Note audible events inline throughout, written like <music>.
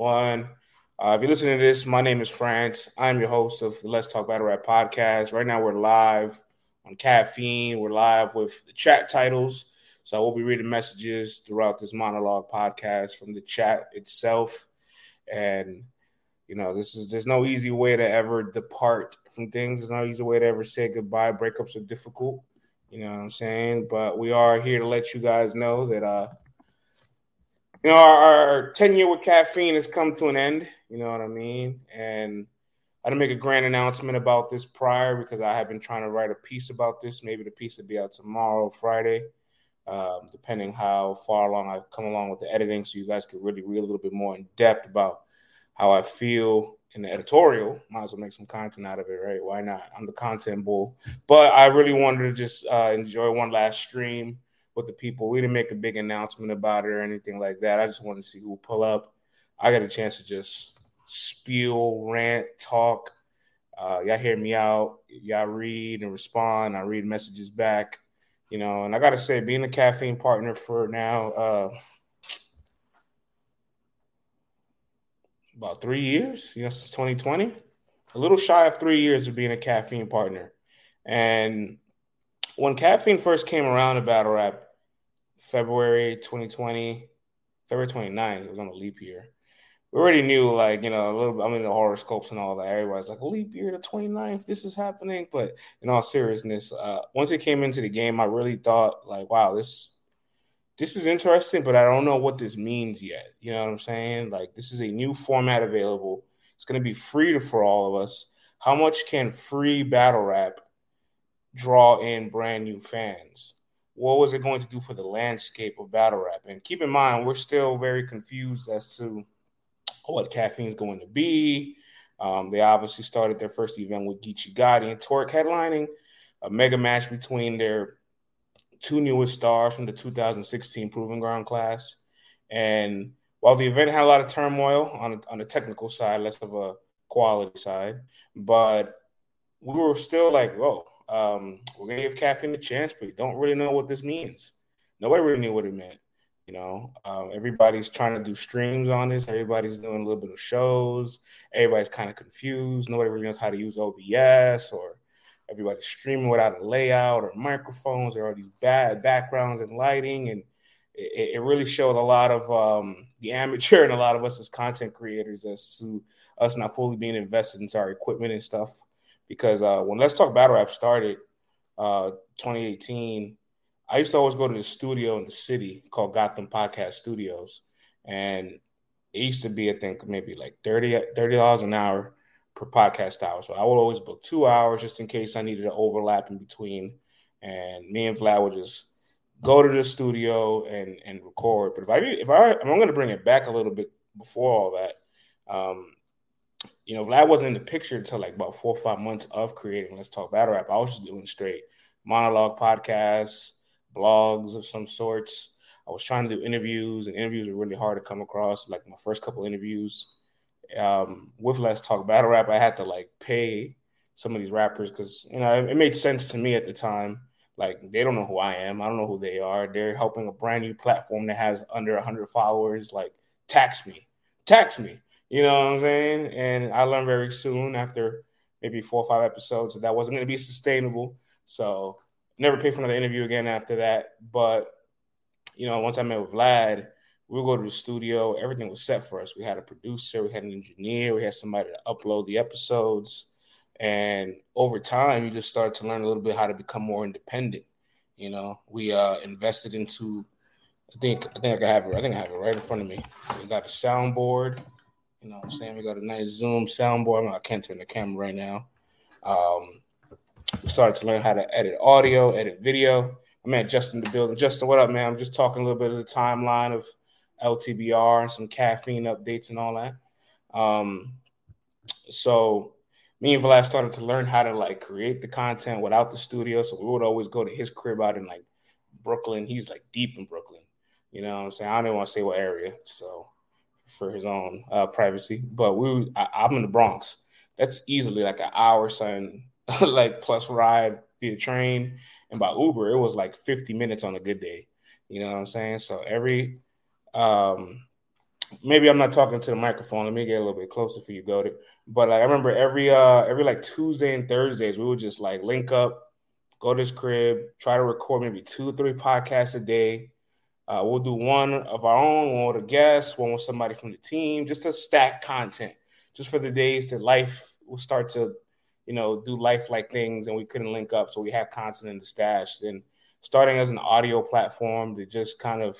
one. Uh, if you're listening to this, my name is France. I'm your host of the Let's Talk Battle Rap podcast. Right now, we're live on Caffeine. We're live with the chat titles. So I will be reading messages throughout this monologue podcast from the chat itself. And you know, this is there's no easy way to ever depart from things. There's no easy way to ever say goodbye. Breakups are difficult. You know what I'm saying? But we are here to let you guys know that uh you know our, our tenure with caffeine has come to an end. You know what I mean? And I didn't make a grand announcement about this prior because I have been trying to write a piece about this. Maybe the piece will be out tomorrow, Friday, um, depending how far along I've come along with the editing, so you guys can really read a little bit more in depth about how I feel in the editorial. Might as well make some content out of it, right? Why not? I'm the content bull. But I really wanted to just uh, enjoy one last stream with the people. We didn't make a big announcement about it or anything like that. I just wanted to see who pull up. I got a chance to just spiel, rant, talk. Uh, y'all hear me out. Y'all read and respond. I read messages back. You know, and I gotta say, being a caffeine partner for now, uh, about three years, you know, since 2020, a little shy of three years of being a caffeine partner. And when caffeine first came around to battle rap, February 2020, February 29th, it was on a leap year. We already knew, like, you know, a little bit, I mean, the horoscopes and all that. Everybody's like, leap year, the 29th, this is happening. But in all seriousness, uh, once it came into the game, I really thought, like, wow, this this is interesting, but I don't know what this means yet. You know what I'm saying? Like this is a new format available. It's going to be free for all of us. How much can free battle rap draw in brand new fans? What was it going to do for the landscape of battle rap? And keep in mind, we're still very confused as to what caffeine's going to be. Um, they obviously started their first event with Geechi Gotti and Torque headlining a mega match between their two newest stars from the 2016 Proving Ground class. And while the event had a lot of turmoil on, on the technical side, less of a quality side, but we were still like, whoa, um, we're to give caffeine a chance, but don't really know what this means. Nobody really knew what it meant. You know, um, everybody's trying to do streams on this. Everybody's doing a little bit of shows. Everybody's kind of confused. Nobody really knows how to use OBS or everybody's streaming without a layout or microphones. There are these bad backgrounds and lighting, and it, it really showed a lot of um, the amateur <laughs> and a lot of us as content creators as to us not fully being invested into our equipment and stuff. Because uh, when Let's Talk Battle Rap started, uh, 2018, I used to always go to the studio in the city called Gotham Podcast Studios, and it used to be, I think, maybe like 30 dollars an hour per podcast hour. So I would always book two hours just in case I needed an overlap in between. And me and Vlad would just go to the studio and and record. But if I if I I'm going to bring it back a little bit before all that. Um, you know, Vlad wasn't in the picture until like about four or five months of creating Let's Talk Battle Rap. I was just doing straight monologue podcasts, blogs of some sorts. I was trying to do interviews, and interviews were really hard to come across. Like my first couple interviews, um, with Let's Talk Battle Rap, I had to like pay some of these rappers because you know it, made sense to me at the time. Like they don't know who I am, I don't know who they are. They're helping a brand new platform that has under hundred followers. Like tax me, tax me. You know what I'm saying? And I learned very soon after maybe four or five episodes that that wasn't going to be sustainable. So never pay for another interview again after that. But you know, once I met with Vlad we would go to the studio. Everything was set for us. We had a producer, we had an engineer, we had somebody to upload the episodes. And over time, you just start to learn a little bit how to become more independent. You know, we uh, invested into. I think I think I have it. I think I have it right in front of me. We got a soundboard. You know, what I'm saying we got a nice Zoom soundboard. I can't turn the camera right now. Um, we started to learn how to edit audio, edit video. I met Justin the building. Justin, what up, man? I'm just talking a little bit of the timeline of LTBR and some caffeine updates and all that. Um, so me and Vlad started to learn how to like create the content without the studio. So we would always go to his crib out in like Brooklyn. He's like deep in Brooklyn. You know what I'm saying? I don't want to say what area, so for his own uh, privacy. But we, I, I'm in the Bronx. That's easily like an hour, something <laughs> like plus ride via train, and by Uber it was like 50 minutes on a good day. You know what I'm saying? So every um, maybe I'm not talking to the microphone. Let me get a little bit closer for you, Goated. But like, I remember every uh every like Tuesday and Thursdays, we would just like link up, go to his crib, try to record maybe two or three podcasts a day. Uh, we'll do one of our own, one with a guest, one with somebody from the team, just to stack content, just for the days that life will start to, you know, do life like things and we couldn't link up. So we have content in the stash. And starting as an audio platform that just kind of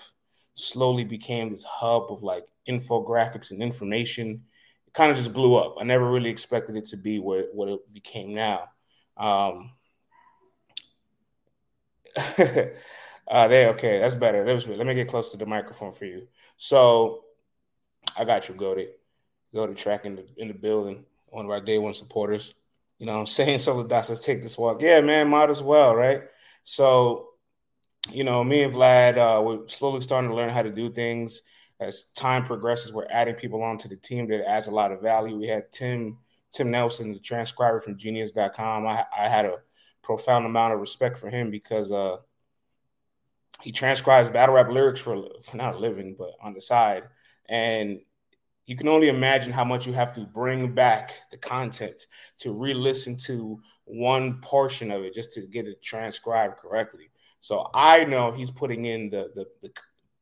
slowly became this hub of like infographics and information. It kind of just blew up. I never really expected it to be what, what it became now. Um, <laughs> uh, there, okay, that's better. That was, let me get close to the microphone for you. So I got you, Goated. Go to track in the in the building, one of our day one supporters. You know I'm <laughs> saying? So let's take this walk. Yeah, man, might as well, right? So, you know, me and Vlad, uh, we're slowly starting to learn how to do things as time progresses, we're adding people onto the team that adds a lot of value. We had Tim Tim Nelson, the transcriber from Genius.com. I, I had a profound amount of respect for him because uh, he transcribes battle rap lyrics for, for not a living, but on the side. And you can only imagine how much you have to bring back the content to re-listen to one portion of it just to get it transcribed correctly. So I know he's putting in the the,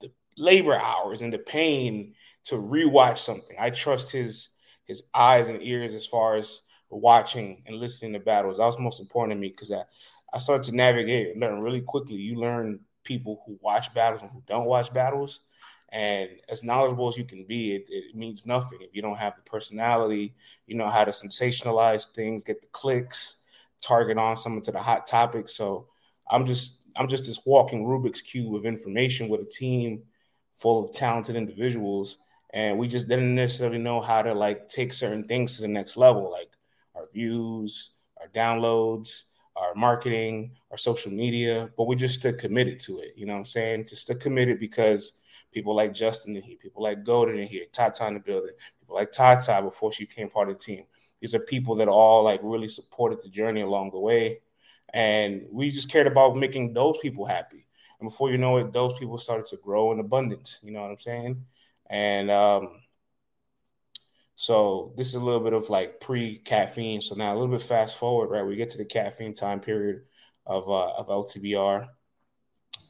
the labor hours and the pain to rewatch something. I trust his his eyes and ears as far as watching and listening to battles. That was most important to me because I, I started to navigate and learn really quickly. You learn people who watch battles and who don't watch battles. And as knowledgeable as you can be, it, it means nothing if you don't have the personality, you know how to sensationalize things, get the clicks, target on someone to the hot topic. So I'm just I'm just this walking Rubik's cube of information with a team full of talented individuals and we just didn't necessarily know how to like take certain things to the next level like our views our downloads our marketing our social media but we just stood committed to it you know what i'm saying just stood committed because people like justin in here people like golden in here tata in the building people like tata before she became part of the team these are people that all like really supported the journey along the way and we just cared about making those people happy and before you know it, those people started to grow in abundance. You know what I'm saying? And um, so this is a little bit of like pre-caffeine. So now a little bit fast forward, right? We get to the caffeine time period of uh, of LTBR,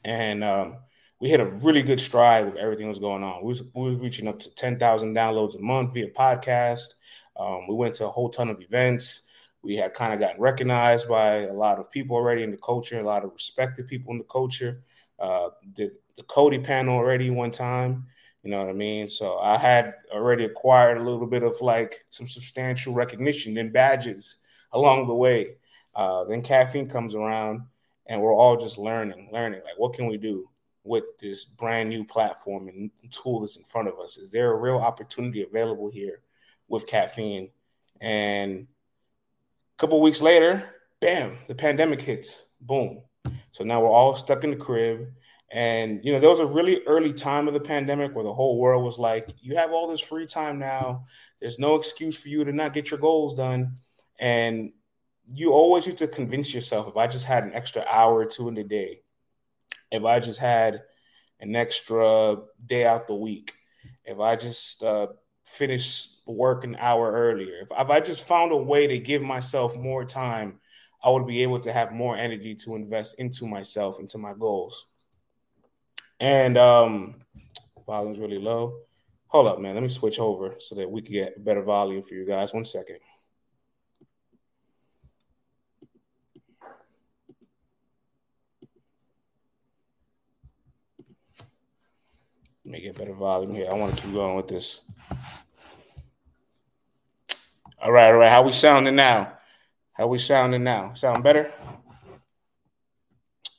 and um, we hit a really good stride with everything that was going on. We was, we was reaching up to ten thousand downloads a month via podcast. Um, we went to a whole ton of events. We had kind of gotten recognized by a lot of people already in the culture, a lot of respected people in the culture uh, did the Cody panel already one time. You know what I mean? So I had already acquired a little bit of like some substantial recognition and badges along the way. Uh, then caffeine comes around and we're all just learning, learning. Like, what can we do with this brand new platform and tool that's in front of us? Is there a real opportunity available here with caffeine? And a couple weeks later, bam, the pandemic hits. Boom. So now we're all stuck in the crib. And you know, there was a really early time of the pandemic where the whole world was like, you have all this free time now. There's no excuse for you to not get your goals done. And you always used to convince yourself if I just had an extra hour or two in the day, if I just had an extra day out the week, if I just uh, finished work an hour earlier, if, if I just found a way to give myself more time I would be able to have more energy to invest into myself, into my goals. And um, volume's really low. Hold up, man. Let me switch over so that we can get better volume for you guys. One second. Let me get better volume here. I want to keep going with this. All right, all right. How we sounding now? How we sounding now? Sound better?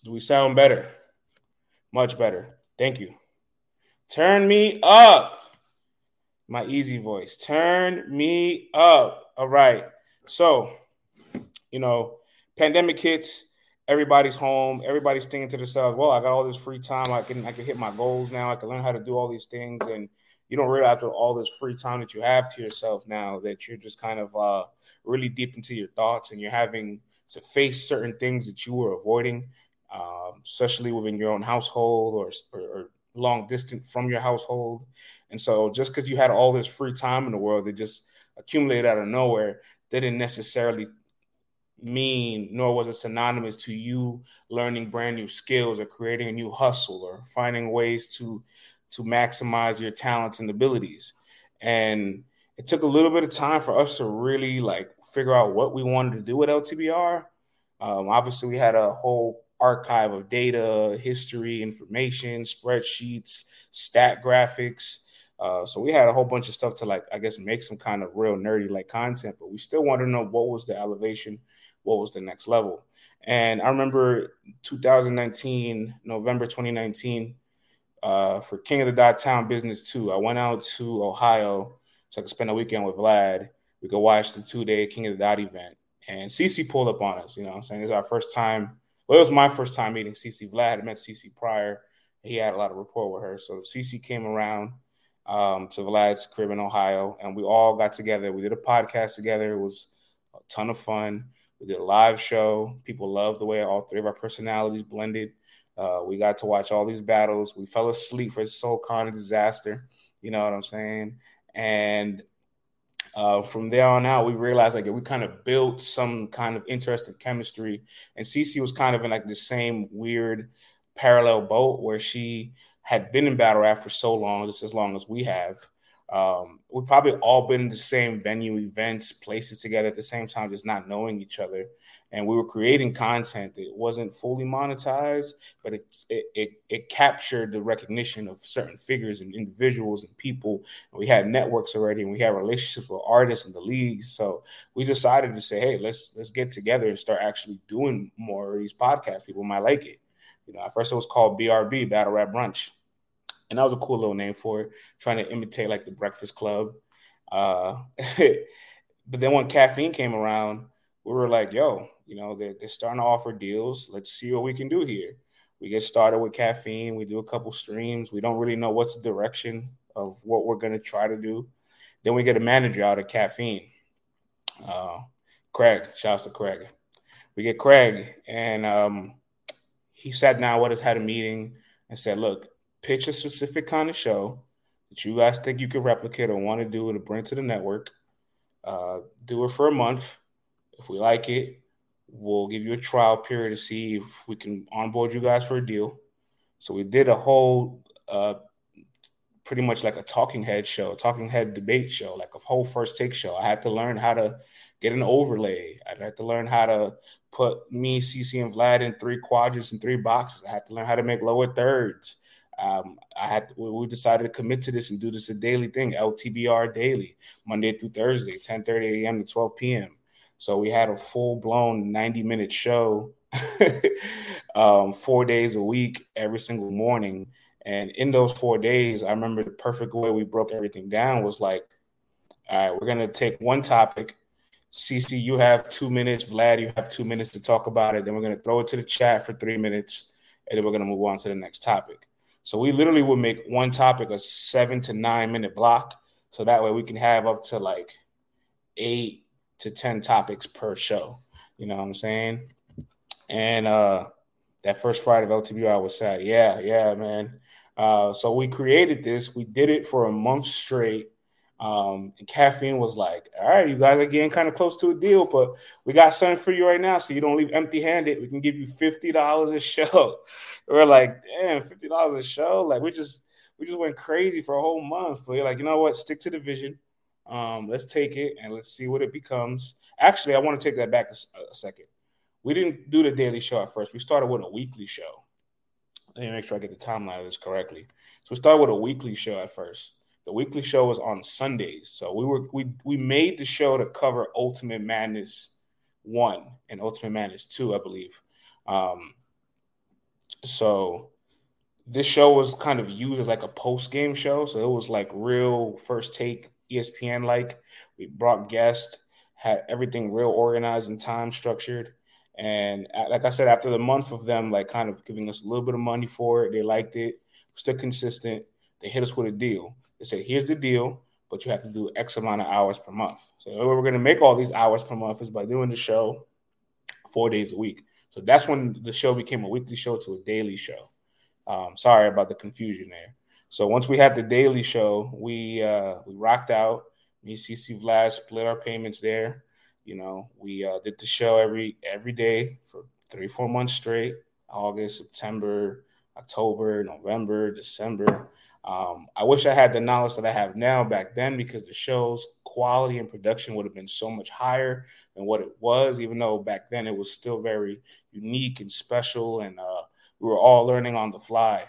Do we sound better? Much better. Thank you. Turn me up. My easy voice. Turn me up. All right. So, you know, pandemic hits, everybody's home, everybody's thinking to themselves, well, I got all this free time. I can I can hit my goals now. I can learn how to do all these things. And you don't realize after all this free time that you have to yourself now that you're just kind of uh, really deep into your thoughts and you're having to face certain things that you were avoiding, um, especially within your own household or, or, or long distance from your household. And so just because you had all this free time in the world that just accumulated out of nowhere. Didn't necessarily mean nor was it synonymous to you learning brand new skills or creating a new hustle or finding ways to to maximize your talents and abilities. And it took a little bit of time for us to really like figure out what we wanted to do with ltbr um, obviously we had a whole archive of data history information spreadsheets stat graphics uh, so we had a whole bunch of stuff to like, I guess, make some kind of real nerdy like content, but we still want to know what was the elevation what was the next level. And I remember 2019, November 2019, uh, for King of the Dot Town Business 2, I went out to Ohio so I could spend a weekend with Vlad. We could watch the two day King of the Dot event. And CC pulled up on us, you know I'm saying? It's our first time. Well, it was my first time meeting CC. Vlad had met CC prior. He had a lot of rapport with her. So CC came around um, to Vlad's crib in Ohio, and we all got together. We did a podcast together. It was a ton of fun. We did a live show. People loved the way all three of our personalities blended. Uh, we got to watch all these battles. We fell asleep for Soul Con disaster. You know what I'm saying? And uh, from there on out, we realized like we kind of built some kind of interesting chemistry. And CC was kind of in like the same weird parallel boat where she had been in battle rap for so long, just as long as we have. Um, we've probably all been in the same venue, events, places together at the same time, just not knowing each other. And we were creating content that wasn't fully monetized, but it, it, it, it captured the recognition of certain figures and individuals and people. We had networks already, and we had relationships with artists and the leagues. So we decided to say, hey, let's let's get together and start actually doing more of these podcasts. People might like it. You know, at first it was called BRB, Battle Rap Brunch and that was a cool little name for it, trying to imitate like the Breakfast Club. Uh, <laughs> but then when caffeine came around, we were like, yo, you know, they're, they're starting to offer deals. Let's see what we can do here. We get started with caffeine. We do a couple streams. We don't really know what's the direction of what we're going to try to do. Then we get a manager out of caffeine. Uh, Craig, shouts to Craig. We get Craig, and um, he sat down with us, had a meeting, and said, look, pitch a specific kind of show that you guys think you can replicate or want to do to bring to the network. Uh, do it for a month. If we like it, we'll give you a trial period to see if we can onboard you guys for a deal. So we did a whole, uh, pretty much like a talking head show, talking head debate show, like a whole first take show. I had to learn how to get an overlay. I had to learn how to put me, CC, and Vlad in three quadrants and three boxes. I had to learn how to make lower thirds. Um, I had we decided to commit to this and do this a daily thing, LTBR daily, Monday through Thursday, 10 30 a.m. to 12 p.m. So we had a full blown 90 minute show, <laughs> um, four days a week, every single morning. And in those four days, I remember the perfect way we broke everything down was like, all right, we're gonna take one topic. CC, you have two minutes. Vlad, you have two minutes to talk about it. Then we're gonna throw it to the chat for three minutes, and then we're gonna move on to the next topic. So we literally would make one topic a seven to nine minute block. So that way we can have up to like eight to 10 topics per show. You know what I'm saying? And uh that first Friday of LTBR was sad. Yeah, yeah, man. Uh, so we created this. We did it for a month straight. Um, and caffeine was like, all right, you guys are getting kind of close to a deal, but we got something for you right now, so you don't leave empty handed. We can give you fifty dollars a show. <laughs> We're like, damn, fifty dollars a show. Like we just we just went crazy for a whole month. But you're like, you know what? Stick to the vision. Um, let's take it and let's see what it becomes. Actually, I want to take that back a, a second. We didn't do the daily show at first. We started with a weekly show. Let me make sure I get the timeline of this correctly. So we started with a weekly show at first the weekly show was on Sundays. So we were we we made the show to cover Ultimate Madness one and Ultimate Madness two, I believe. Um, so this show was kind of used as like a post game show. So it was like real first take ESPN like. We brought guests, had everything real organized and time structured. And like I said, after the month of them like kind of giving us a little bit of money for it, they liked it, still consistent. They hit us with a deal. They said, here's the deal, but you have to do X amount of hours per month. So we're going to make all these hours per month is by doing the show four days a week. So that's when the show became a weekly show to a daily show. Um, sorry about the confusion there. So once we had the daily show, we uh, we rocked out. Me, CC Vlad split our payments there. You know, we uh, did the show every every day for three, four months straight. August, September, October, November, December. Um, I wish I had the knowledge that I have now back then because the show's quality and production would have been so much higher than what it was, even though back then it was still very unique and special. And uh, we were all learning on the fly.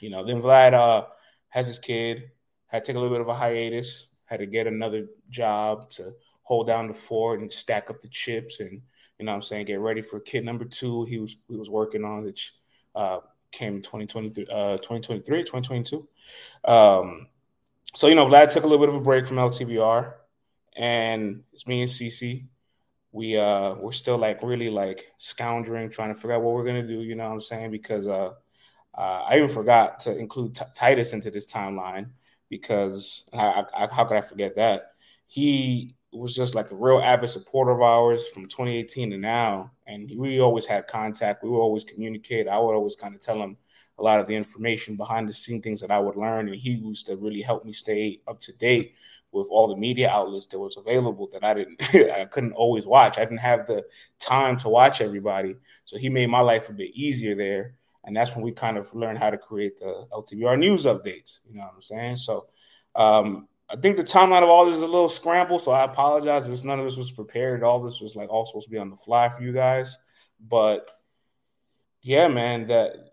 You know, then Vlad uh, has his kid, had to take a little bit of a hiatus, had to get another job to hold down the fort and stack up the chips and, you know I'm saying, get ready for kid number two he was he was working on, which uh, came in 2023, uh, 2023, 2022. Um, so, you know, Vlad took a little bit of a break from LTBR and it's me and CC. We uh we're still like really like scoundering, trying to figure out what we're gonna do, you know what I'm saying? Because uh, uh I even forgot to include T- Titus into this timeline because I, I, how could I forget that? He was just like a real avid supporter of ours from 2018 to now. And we always had contact. We would always communicate. I would always kind of tell him a lot of the information behind the scene things that I would learn. And he used to really help me stay up to date with all the media outlets that was available that I didn't <laughs> I couldn't always watch. I didn't have the time to watch everybody. So he made my life a bit easier there. And that's when we kind of learned how to create the LTBR news updates. You know what I'm saying? So um, I think the timeline of all this is a little scrambled, so I apologize. This none of this was prepared. All this was like all supposed to be on the fly for you guys. But yeah, man, that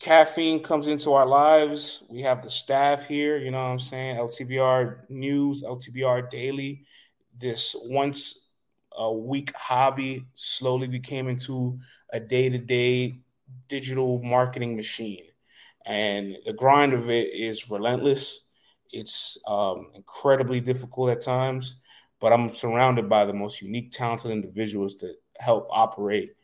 caffeine comes into our lives. We have the staff here, you know what I'm saying? LTBR News, LTBR Daily. This once a week hobby slowly became into a day-to-day digital marketing machine. And the grind of it is relentless it's um, incredibly difficult at times, but I'm surrounded by the most unique, talented individuals to help operate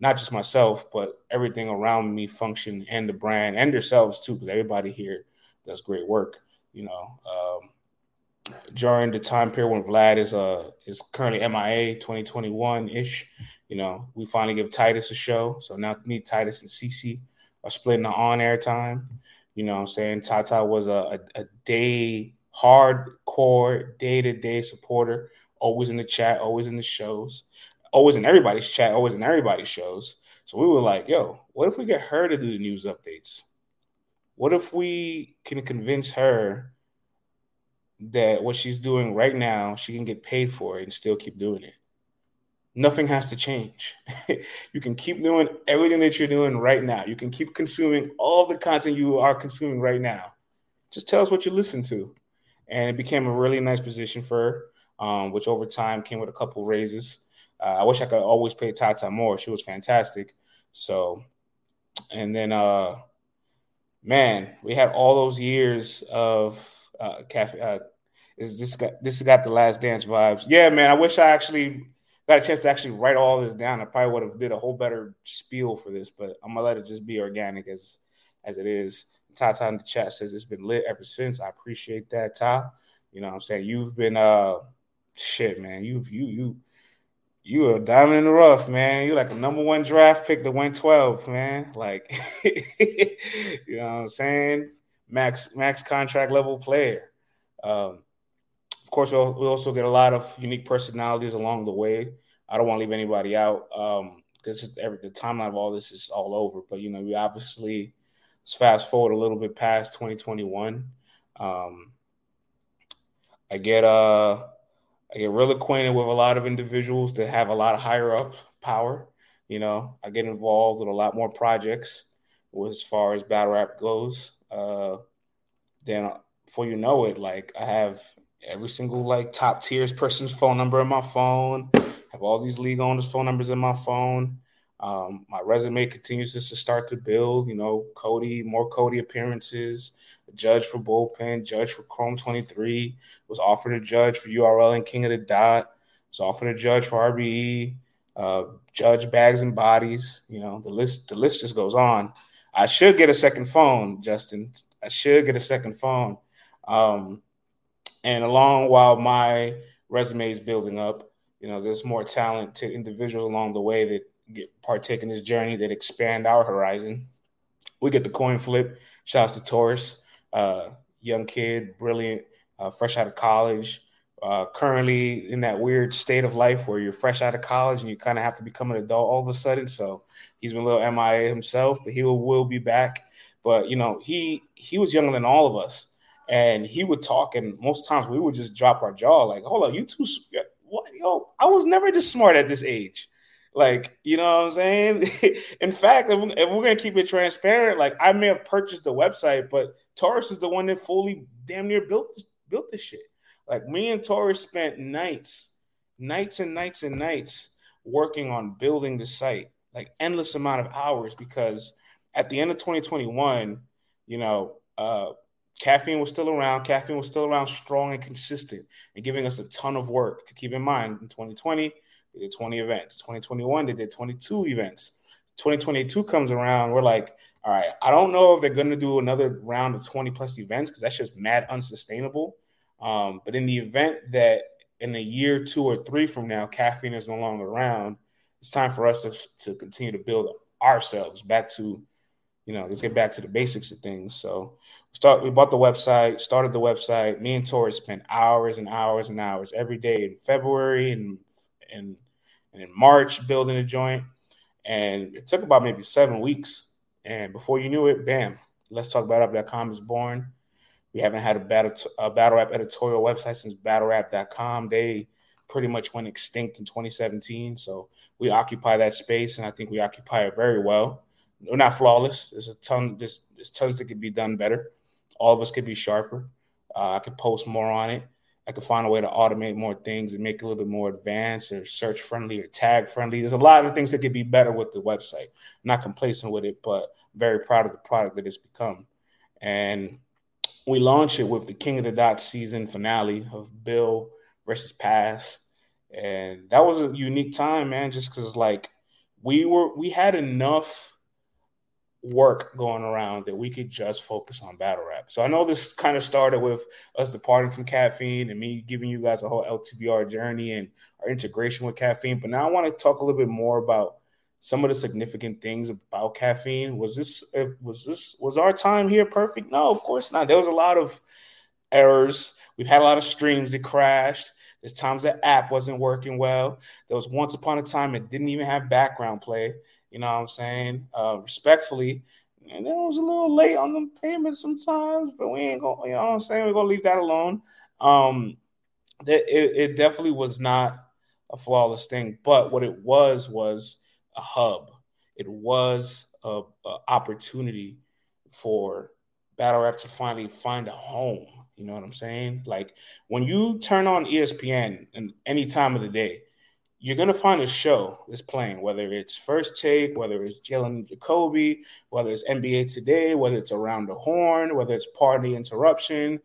not just myself, but everything around me function and the brand and yourselves too, because everybody here does great work. You know, um, during the time period when Vlad is uh is currently MIA 2021 ish, you know, we finally give Titus a show. So now me, Titus, and CC are splitting the on air time. You know what I'm saying? Tata was a, a, a day hardcore day to day supporter, always in the chat, always in the shows, always in everybody's chat, always in everybody's shows. So we were like, yo, what if we get her to do the news updates? What if we can convince her that what she's doing right now, she can get paid for it and still keep doing it? Nothing has to change. <laughs> you can keep doing everything that you're doing right now. You can keep consuming all the content you are consuming right now. Just tell us what you listen to. And it became a really nice position for her, um, which over time came with a couple raises. Uh, I wish I could always pay Tata more. She was fantastic. So, and then, uh, man, we had all those years of uh, cafe. Uh, is this got this got the last dance vibes? Yeah, man. I wish I actually got a chance to actually write all this down, I probably would have did a whole better spiel for this, but I'm gonna let it just be organic as as it is. Tata in the chat says it's been lit ever since. I appreciate that, Ta. You know what I'm saying? You've been uh shit, man. You you you you a diamond in the rough, man. You're like a number one draft pick, the 112, man. Like <laughs> you know what I'm saying? Max max contract level player. Um, of course, we also get a lot of unique personalities along the way. I don't want to leave anybody out because um, the timeline of all this is all over. But you know, we obviously let's fast forward a little bit past 2021. Um, I get uh I get real acquainted with a lot of individuals that have a lot of higher up power. You know, I get involved with a lot more projects as far as battle rap goes. Uh, then before you know it, like I have every single like top tiers person's phone number in my phone. Have all these league owners' phone numbers in my phone. Um, my resume continues just to start to build. You know, Cody, more Cody appearances, judge for bullpen, judge for Chrome 23, was offered a judge for URL and King of the Dot, was offered a judge for RBE, uh, judge bags and bodies. You know, the list the list just goes on. I should get a second phone, Justin. I should get a second phone. Um, and along while my resume is building up, you know, there's more talent to individuals along the way that get partake in this journey that expand our horizon. we get the coin flip. Shouts to Taurus, uh, young kid, brilliant, uh, fresh out of college. Uh, currently in that weird state of life where you're fresh out of college and you kind of have to become an adult all of a sudden. So he's been a little MIA himself, but he will, will be back. But you know, he he was younger than all of us, and he would talk, and most times we would just drop our jaw, like, "Hold on, you too, what, yo, I was never this smart at this age." Like, you know what I'm saying? <laughs> In fact, if, if, we're gonna keep it transparent, like I may have purchased the website, but Taurus is the one that fully damn near built built this shit. Like me and Taurus spent nights, nights and nights and nights working on building the site, like endless amount of hours, because at the end of 2021, you know, uh, caffeine was still around. Caffeine was still around strong and consistent and giving us a ton of work. Keep in mind, in 2020, they did 20 events. 2021, they did 22 events. 2022 comes around, we're like, all right, I don't know if they're going to do another round of 20 plus events because that's just mad unsustainable. Um, but in the event that in a year, two or three from now, caffeine is no longer around, it's time for us to, to continue to build ourselves back to you know, let's get back to the basics of things. So we start we bought the website, started the website. Me and Tori spent hours and hours and hours every day in February and and and in March building a joint. And it took about maybe seven weeks. And before you knew it, bam, let's talk about up.com is born. We haven't had a battle a battle rap editorial website since battlerap.com. They pretty much went extinct in 2017. So we occupy that space and I think we occupy it very well we're not flawless. There's a ton. There's, there's tons that could be done better. All of us could be sharper. Uh, I could post more on it. I could find a way to automate more things and make it a little bit more advanced or search friendly or tag friendly. There's a lot of things that could be better with the website. I'm not complacent with it, but very proud of the product that it's become. And we launched it with the King of the Dot season finale of Bill versus Pass. And that was a unique time, man, just because like we were we had enough work going around that we could just focus on battle rap. So I know this kind of started with us departing from caffeine and me giving you guys a whole LTBR journey and our integration with caffeine. But now I want to talk a little bit more about some of the significant things about caffeine. Was this was this was our time here perfect? No, of course not. There was a lot of errors. We've had a lot of streams that crashed. There's times that app wasn't working well. There was once upon a time it didn't even have background play. You know what I'm saying? Uh, respectfully. And it was a little late on the payment sometimes, but we ain't going, you know what I'm saying? We're to leave that alone. Um, that it, it definitely was not a flawless thing, but what it was was a hub. It was a, a opportunity for battle rap to finally find a home. You know what I'm saying? Like when you turn on ESPN and any time of the day, you're gonna find a show that's playing, whether it's First Take, whether it's Jalen Jacoby, whether it's NBA Today, whether it's Around the Horn, whether it's Party Interruption.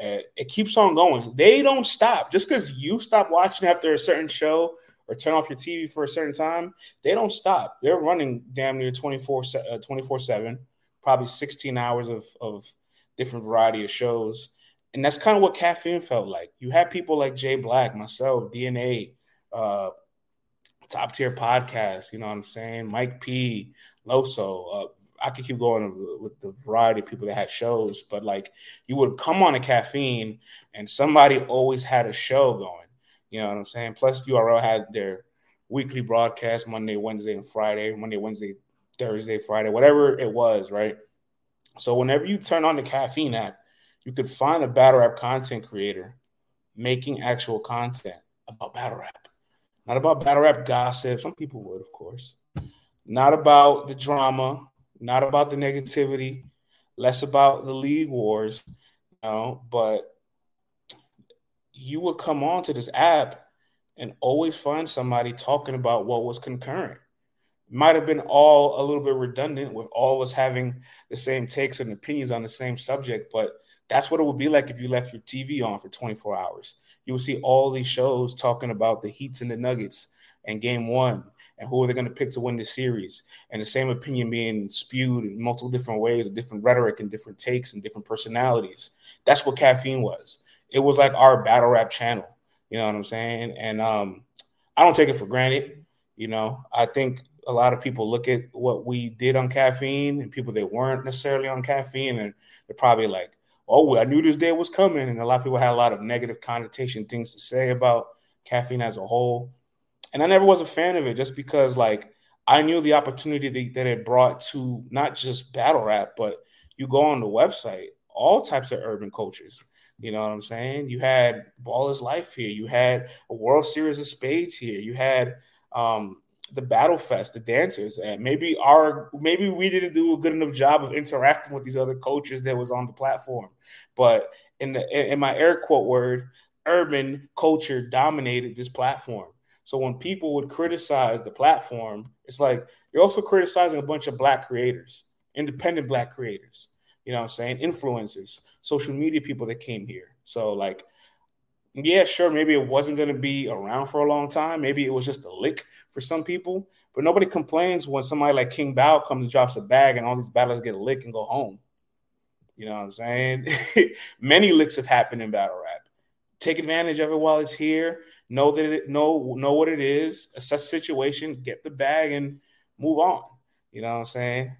Uh, it keeps on going. They don't stop. Just because you stop watching after a certain show or turn off your TV for a certain time, they don't stop. They're running damn near 24 uh, 24 7, probably 16 hours of, of different variety of shows. And that's kind of what caffeine felt like. You had people like Jay Black, myself, DNA, uh, top tier podcast. You know what I'm saying? Mike P, Loso. Uh, I could keep going with the variety of people that had shows, but like you would come on a caffeine and somebody always had a show going. You know what I'm saying? Plus, URL had their weekly broadcast Monday, Wednesday, and Friday, Monday, Wednesday, Thursday, Friday, whatever it was, right? So whenever you turn on the caffeine app, you could find a battle rap content creator making actual content about battle rap. Not about battle rap gossip. Some people would, of course. Not about the drama. Not about the negativity. Less about the league wars. You know, but you would come on to this app and always find somebody talking about what was concurrent. Might have been all a little bit redundant with all of us having the same takes and opinions on the same subject, but that's what it would be like if you left your TV on for 24 hours. You would see all these shows talking about the Heats and the Nuggets and game one and who are they going to pick to win the series and the same opinion being spewed in multiple different ways with different rhetoric and different takes and different personalities. That's what caffeine was. It was like our battle rap channel. You know what I'm saying? And um, I don't take it for granted. You know, I think a lot of people look at what we did on caffeine and people that weren't necessarily on caffeine, and they're probably like, "Oh, I knew this day was coming." And a lot of people had a lot of negative connotation things to say about caffeine as a whole. And I never was a fan of it just because, like, I knew the opportunity that it brought to not just battle rap, but you go on the website, all types of urban cultures. You know what I'm saying? You had Baller's Life here. You had a World Series of Spades here. You had um, the Battle Fest, the dancers, and maybe our maybe we didn't do a good enough job of interacting with these other coaches that was on the platform. But in the in my air quote word, urban culture dominated this platform. So when people would criticize the platform, it's like you're also criticizing a bunch of black creators, independent black creators you know what I'm saying? Influencers, social media people that came here. So, like, yeah, sure, maybe it wasn't going to be around for a long time. Maybe it was just a lick for some people, but nobody complains when somebody like King Bao comes and drops a bag and all these battlers get a lick and go home. You know what I'm saying? <laughs> Many licks have happened in battle rap. Take advantage of it while it's here. Know that it know know what it is. Assess the situation. Get the bag and move on. You know what I'm saying?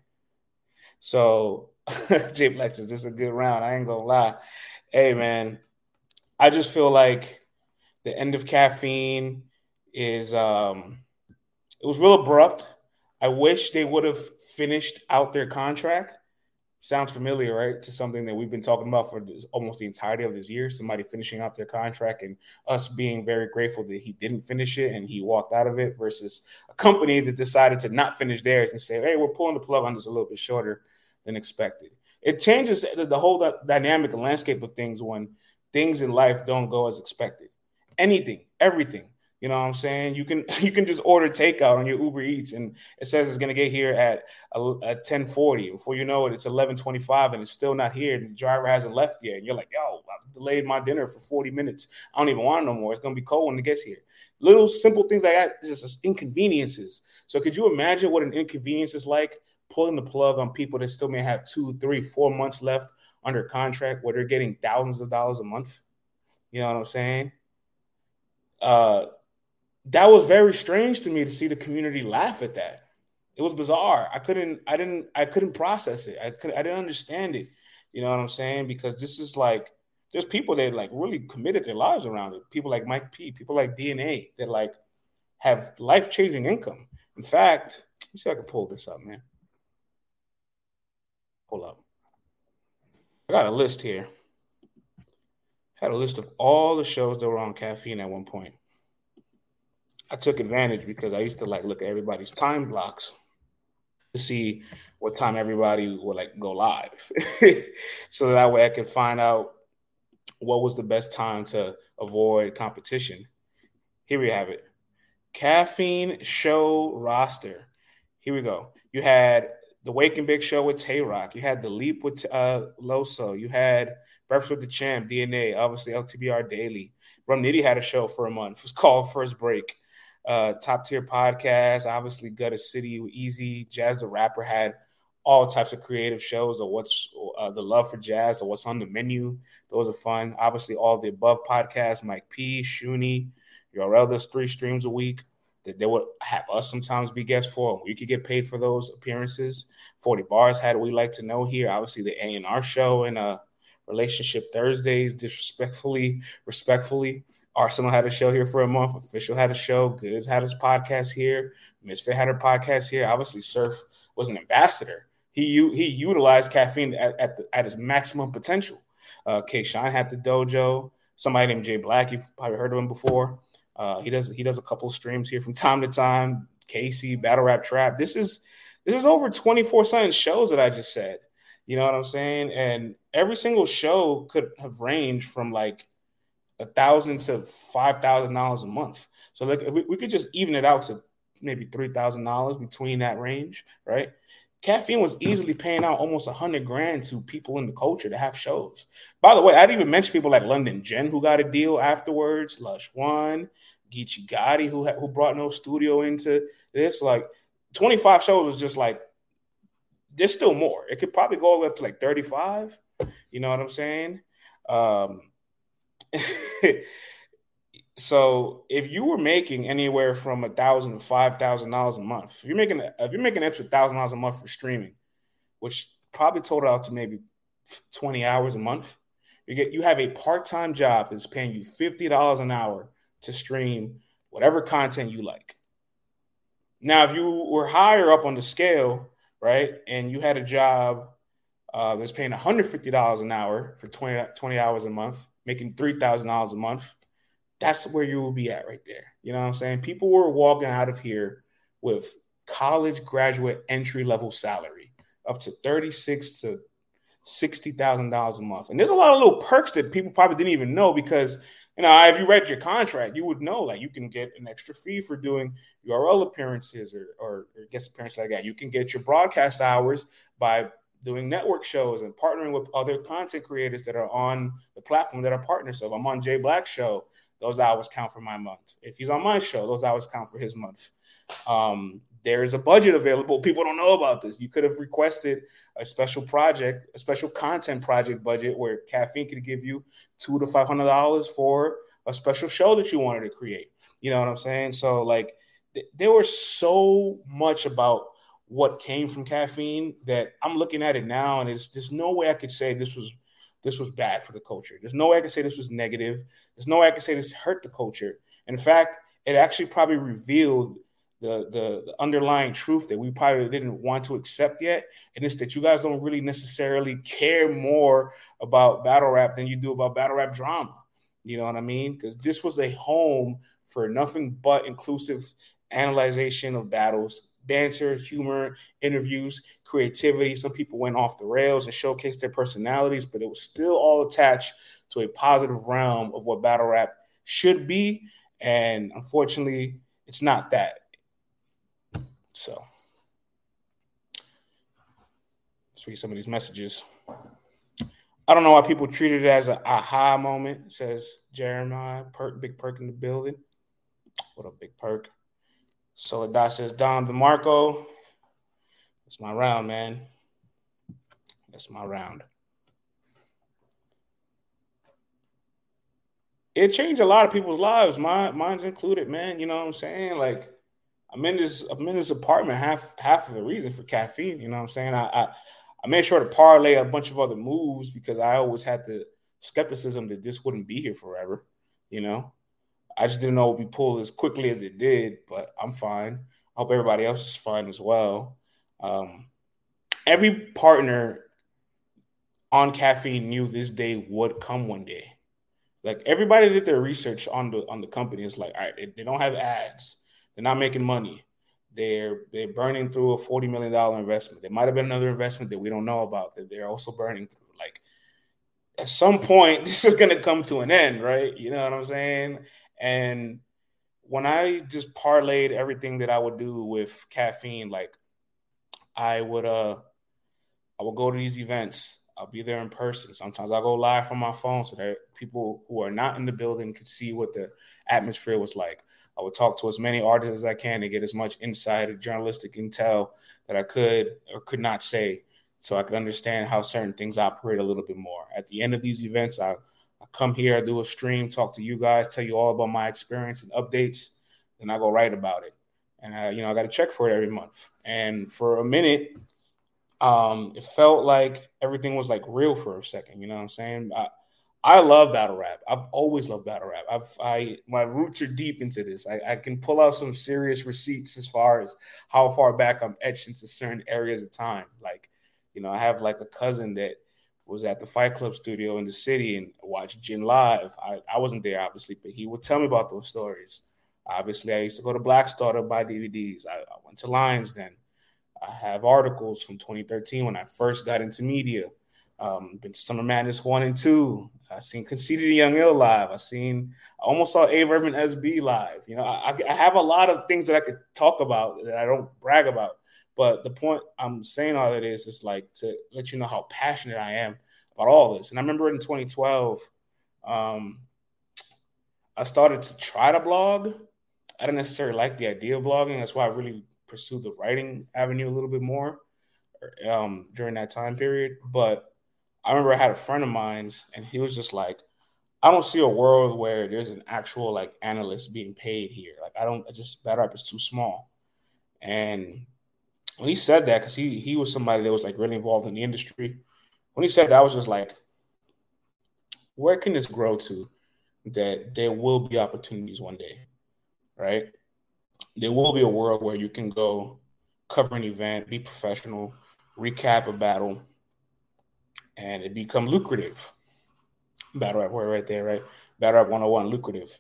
So <laughs> Jay this is a good round. I ain't gonna lie. Hey man, I just feel like the end of caffeine is um it was real abrupt. I wish they would have finished out their contract. Sounds familiar, right? To something that we've been talking about for this, almost the entirety of this year. Somebody finishing out their contract and us being very grateful that he didn't finish it and he walked out of it versus a company that decided to not finish theirs and say, hey, we're pulling the plug on this a little bit shorter than expected. It changes the, the whole dynamic and landscape of things when things in life don't go as expected. Anything, everything. You know what I'm saying? You can <laughs> you can just order takeout on your Uber Eats and it says it's gonna get here at uh, at 1040. Before you know it, it's 1125 and it's still not here. And the driver hasn't left yet. And you're like, yo, I've delayed my dinner for 40 minutes. I don't even want it no more. It's gonna be cold when it gets here. Little simple things like that, is inconveniences. So could you imagine what an inconvenience is like pulling the plug on people that still may have two, three, four months left under contract where they're getting thousands of dollars a month. You know what I'm saying? Uh, that was very strange to me to see the community laugh at that. It was bizarre. I couldn't, I didn't, I couldn't process it. I could, I didn't understand it. You know what I'm saying? Because this is like, there's people that like really committed their lives around it. People like Mike P, people like DNA that like have life changing income. In fact, let me see if I can pull this up, man. Hold up. I got a list here. Had a list of all the shows that were on caffeine at one point. I took advantage because I used to like look at everybody's time blocks to see what time everybody would like go live. <laughs> so that way I could find out what was the best time to avoid competition. Here we have it. Caffeine show roster. Here we go. You had the Wake and Bake Show with Tay Roc. You had the Leap with uh, Loso. You had Breakfast with the Champ, DNA, obviously LTBR Daily. Rum Nitty had a show for a month. It was <laughs> called First Break. Uh, top tier podcast, obviously Gutter City, Easy, Jazz the Rapper had all types of creative shows or what's uh, the love for jazz or what's on the menu. Those are fun. Obviously, all the above podcasts, Mike P, Shuni, your elders, three streams a week that they would have us sometimes be guests for. We could get paid for those appearances. 40 Bars had we like to know here. Obviously, the A&R show and uh, Relationship Thursdays, disrespectfully, respectfully. Arsenal had a show here for a month. Official had a show. Goods had his podcast here. Misfit had her podcast here. Obviously, Surf was an ambassador. He he utilized caffeine at, at, the, at his maximum potential. Uh, K. Shine had the dojo. Somebody named Jay Black, you've probably heard of him before. Uh, he does he does a couple streams here from time to time. Casey, Battle Rap Trap. This is this is over 24 something shows that I just said. You know what I'm saying? And every single show could have ranged from like a thousand to five thousand dollars a month. So like we, we could just even it out to maybe three thousand dollars between that range, right? Caffeine was easily paying out almost a hundred grand to people in the culture to have shows. By the way, I didn't even mention people like London Jen who got a deal afterwards, Lush One, Geechi Gotti who who brought no studio into this. Like 25 shows is just like there's still more. It could probably go up to like 35. You know what I'm saying? Um, <laughs> so if you were making anywhere from a thousand to five thousand dollars a month, if you're making if you're making extra thousand dollars a month for streaming, which probably total out to maybe 20 hours a month, you get you have a part-time job that's paying you $50 an hour to stream whatever content you like. Now, if you were higher up on the scale, right, and you had a job uh, that's paying $150 an hour for 20, 20 hours a month, making $3,000 a month, that's where you will be at right there. You know what I'm saying? People were walking out of here with college graduate entry level salary up to 36 to sixty thousand dollars a month. And there's a lot of little perks that people probably didn't even know because know if you read your contract, you would know like you can get an extra fee for doing IRL appearances or, or, or guest appearances like that. You can get your broadcast hours by doing network shows and partnering with other content creators that are on the platform that are partners. So if I'm on Jay Black show, those hours count for my month. If he's on my show, those hours count for his month. Um, there's a budget available. People don't know about this. You could have requested a special project, a special content project budget where caffeine could give you two to five hundred dollars for a special show that you wanted to create. You know what I'm saying? So like th- there was so much about what came from caffeine that I'm looking at it now and it's there's no way I could say this was this was bad for the culture. There's no way I could say this was negative. There's no way I could say this hurt the culture. In fact, it actually probably revealed the, the, the underlying truth that we probably didn't want to accept yet, and it's that you guys don't really necessarily care more about battle rap than you do about battle rap drama. You know what I mean? Because this was a home for nothing but inclusive analyzation of battles, banter, humor, interviews, creativity. Some people went off the rails and showcased their personalities, but it was still all attached to a positive realm of what battle rap should be. And unfortunately, it's not that. So let's read some of these messages. I don't know why people treat it as an aha moment, says Jeremiah. Perk, big perk in the building. What a big perk. So Soledad says Dom DeMarco. That's my round, man. That's my round. It changed a lot of people's lives. My mine's included, man. You know what I'm saying? Like I'm in this I'm in this apartment half half of the reason for caffeine. You know what I'm saying? I, I I made sure to parlay a bunch of other moves because I always had the skepticism that this wouldn't be here forever. You know, I just didn't know it would be pulled as quickly as it did, but I'm fine. I hope everybody else is fine as well. Um, every partner on caffeine knew this day would come one day. Like everybody did their research on the on the company. It's like, all right, they, they don't have ads. They're not making money. They're they're burning through a forty million dollar investment. There might have been another investment that we don't know about that they're also burning through. Like at some point, <laughs> this is going to come to an end, right? You know what I'm saying? And when I just parlayed everything that I would do with caffeine, like I would uh I would go to these events. I'll be there in person. Sometimes I'll go live from my phone so that people who are not in the building could see what the atmosphere was like. I would talk to as many artists as I can to get as much or journalistic intel that I could or could not say so I could understand how certain things operate a little bit more. At the end of these events, I, I come here, I do a stream, talk to you guys, tell you all about my experience and updates, then I go write about it. And I, you know, I got to check for it every month. And for a minute, um, it felt like everything was like real for a second. You know what I'm saying? I, I love battle rap. I've always loved battle rap. I've I my roots are deep into this. I, I can pull out some serious receipts as far as how far back I'm etched into certain areas of time. Like, you know, I have like a cousin that was at the Fight Klub studio in the city and watched Jin live. I, I wasn't there obviously, but he would tell me about those stories. Obviously, I used to go to Black Star to buy DVDs. I, I went to Lions then. I have articles from 2013 when I first got into media. Um, been to Summer Madness one and two. I seen Conceited Young Ill live. I seen I almost saw A Reverend SB live. You know, I, I have a lot of things that I could talk about that I don't brag about. But the point I'm saying all that is is like to let you know how passionate I am about all this. And I remember in 2012, um, I started to try to blog. I didn't necessarily like the idea of blogging. That's why I really pursued the writing avenue a little bit more um, during that time period. But I remember I had a friend of mine, and he was just like, I don't see a world where there's an actual like analyst being paid here. Like I don't I just battle rap is too small. And when he said that, because he he was somebody that was like really involved in the industry. When he said that, I was just like, where can this grow to? That there will be opportunities one day, right? There will be a world where you can go cover an event, be professional, recap a battle, and it become lucrative. Battle rap right there, right? Battle rap 101, lucrative.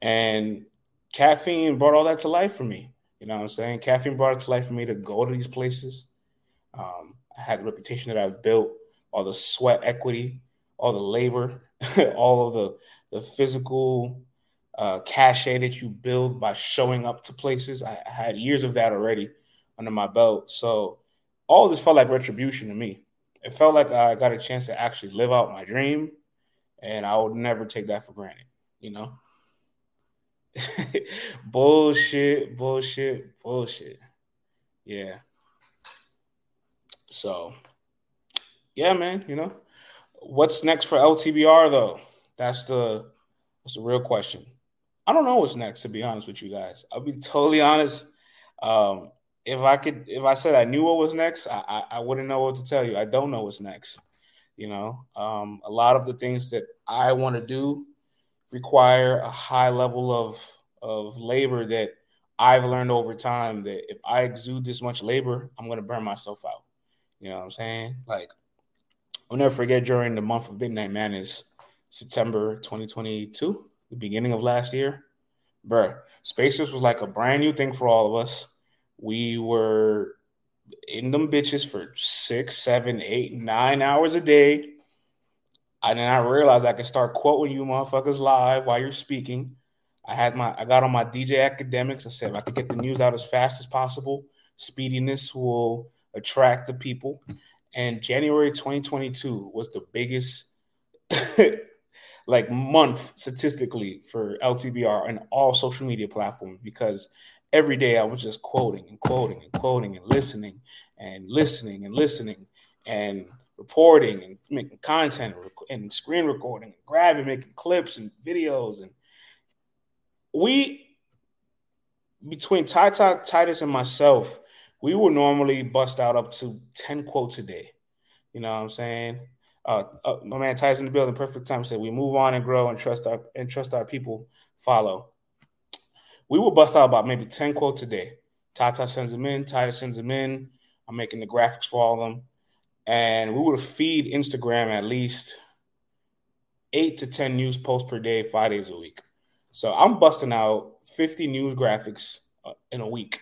And caffeine brought all that to life for me. You know what I'm saying? Caffeine brought it to life for me to go to these places. Um, I had the reputation that I've built, all the sweat equity, all the labor, <laughs> all of the the physical uh, cachet that you build by showing up to places. I, I had years of that already under my belt. So all this felt like retribution to me. It felt like I got a chance to actually live out my dream, and I would never take that for granted. You know. <laughs> bullshit, bullshit, bullshit. Yeah. So, yeah, man, you know, what's next for LTBR though? That's the that's the real question. I don't know what's next, to be honest with you guys. I'll be totally honest. Um, if I could, if I said I knew what was next, I, I, I wouldn't know what to tell you. I don't know what's next. You know, um, a lot of the things that I want to do require a high level of of labor that I've learned over time that if I exude this much labor, I'm gonna burn myself out. You know what I'm saying? Like I'll never forget during the month of Midnight Madness, September 2022, the beginning of last year, bruh, Spaces was like a brand new thing for all of us. We were in them bitches for six, seven, eight, nine hours a day. I did not realize I could start quoting you motherfuckers live while you're speaking. I had my I got on my DJ Akademiks. I said I could get the news out as fast as possible, speediness will attract the people. And January 2022 was the biggest <laughs> like month statistically for LTBR and all social media platforms because every day I was just quoting and quoting and quoting and listening and listening and listening and reporting and making content and screen recording and grabbing, making clips and videos and we between Ty, Ty Titus and myself, we would normally bust out up to 10 quotes a day. You know what I'm saying? Uh, uh, my man Titus in the building, perfect time said we move on and grow and trust our and trust our people follow. We will bust out about maybe 10 quotes a day. Tata sends them in, Titus sends them in. I'm making the graphics for all of them. And we would feed Instagram at least eight to 10 news posts per day, five days a week. So I'm busting out 50 news graphics uh, in a week.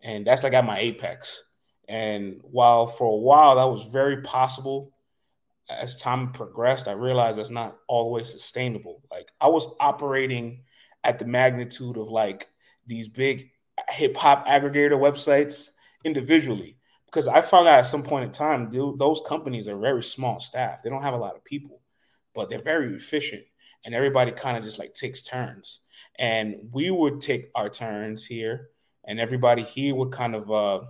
And that's like at my apex. And while for a while that was very possible, as time progressed, I realized that's not always sustainable. Like I was operating at the magnitude of like these big hip hop aggregator websites individually because I found out at some point in time those companies are very small staff. They don't have a lot of people, but they're very efficient and everybody kind of just like takes turns. And we would take our turns here, and everybody here would kind of uh,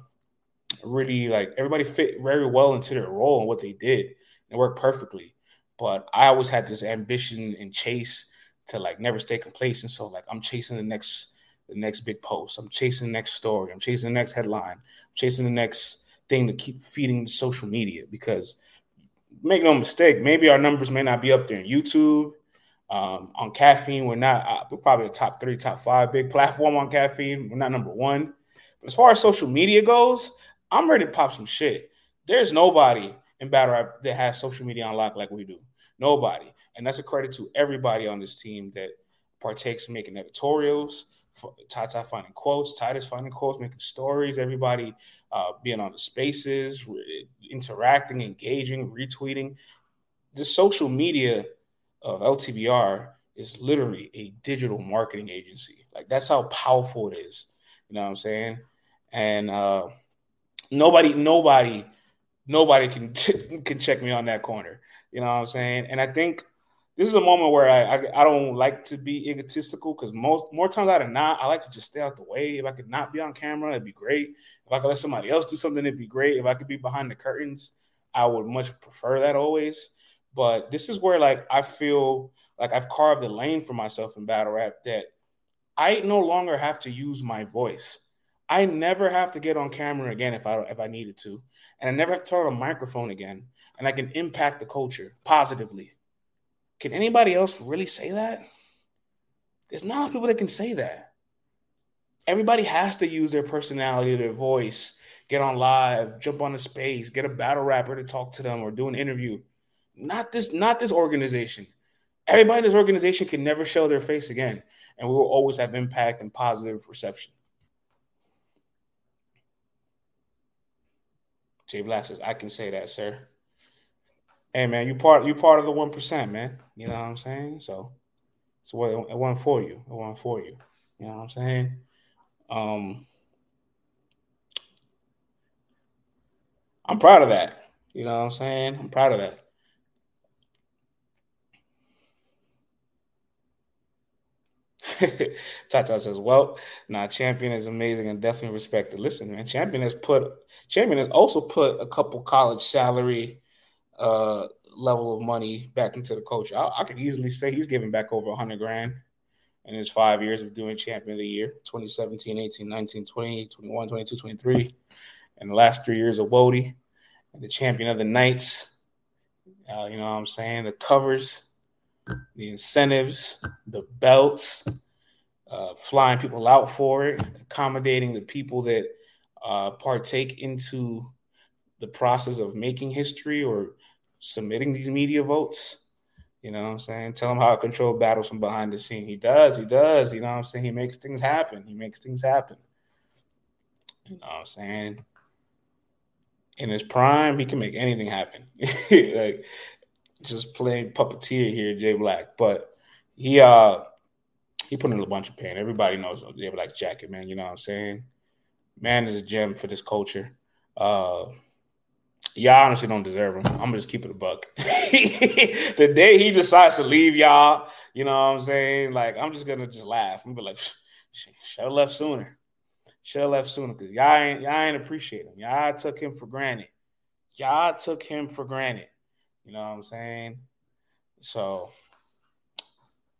really like everybody fit very well into their role and what they did. It worked perfectly. But I always had this ambition and chase to like never stay complacent. So like I'm chasing the next the next big post. I'm chasing the next story. I'm chasing the next headline. I'm chasing the next thing to keep feeding the social media because make no mistake, maybe our numbers may not be up there in YouTube um, on caffeine, we're not uh, we're probably a top three, top five big platform on caffeine. We're not number one. But as far as social media goes, I'm ready to pop some shit. There's nobody in battle rap that has social media on lock like we do. Nobody. And that's a credit to everybody on this team that partakes in making editorials, Tata finding quotes, Titus finding quotes, making stories, everybody uh, being on the spaces, re- interacting, engaging, retweeting. The social media of LTBR is literally a digital marketing agency. Like that's how powerful it is. You know what I'm saying? And uh, nobody, nobody, nobody can <laughs> can check me on that corner. You know what I'm saying? And I think this is a moment where I I, I don't like to be egotistical because most more times out of not, I like to just stay out the way. If I could not be on camera, it'd be great. If I could let somebody else do something, it'd be great. If I could be behind the curtains, I would much prefer that always. But this is where like I feel like I've carved a lane for myself in battle rap that I no longer have to use my voice. I never have to get on camera again if I if I needed to, and I never have to turn on a microphone again, and I can impact the culture positively. Can anybody else really say that? There's not a lot of people that can say that. Everybody has to use their personality, their voice, get on live, jump on a space, get a battle rapper to talk to them or do an interview. Not this, not this organization. Everybody in this organization can never show their face again, and we will always have impact and positive reception. Jay Black says, "I can say that, sir." Hey, man, you part you part of the one percent, man. You know what I'm saying? So, so what it won for you. It won for you. You know what I'm saying? Um, I'm proud of that. You know what I'm saying? I'm proud of that. <laughs> Tata says, "Well, now Champion is amazing and definitely respected. Listen, man, Champion has put Champion has also put a couple college salary uh, level of money back into the coach. I, I could easily say he's giving back over 100 grand in his five years of doing Champion of the Year 2017, 18, 19, 20, 21, 22, 23, and the last three years of Wody and the Champion of the Nights. Uh, you know what I'm saying? The covers, the incentives, the belts, uh, flying people out for it, accommodating the people that uh, partake into the process of making history or submitting these media votes. You know what I'm saying? Tell him how to control battles from behind the scene. He does, he does. You know what I'm saying? He makes things happen. He makes things happen. You know what I'm saying? In his prime, he can make anything happen. <laughs> like just playing puppeteer here, Jay Black. But he uh he put in a bunch of pain. Everybody knows Jay Black's jacket, man. You know what I'm saying? Man is a gem for this culture. Uh y'all honestly don't deserve him. I'm gonna just keep it a buck. <laughs> the day he decides to leave y'all, you know what I'm saying? Like, I'm just gonna just laugh. I'm gonna be like, should have left sooner. Should have left sooner because y'all ain't y'all ain't appreciate him. Y'all took him for granted. Y'all took him for granted. You know what I'm saying? So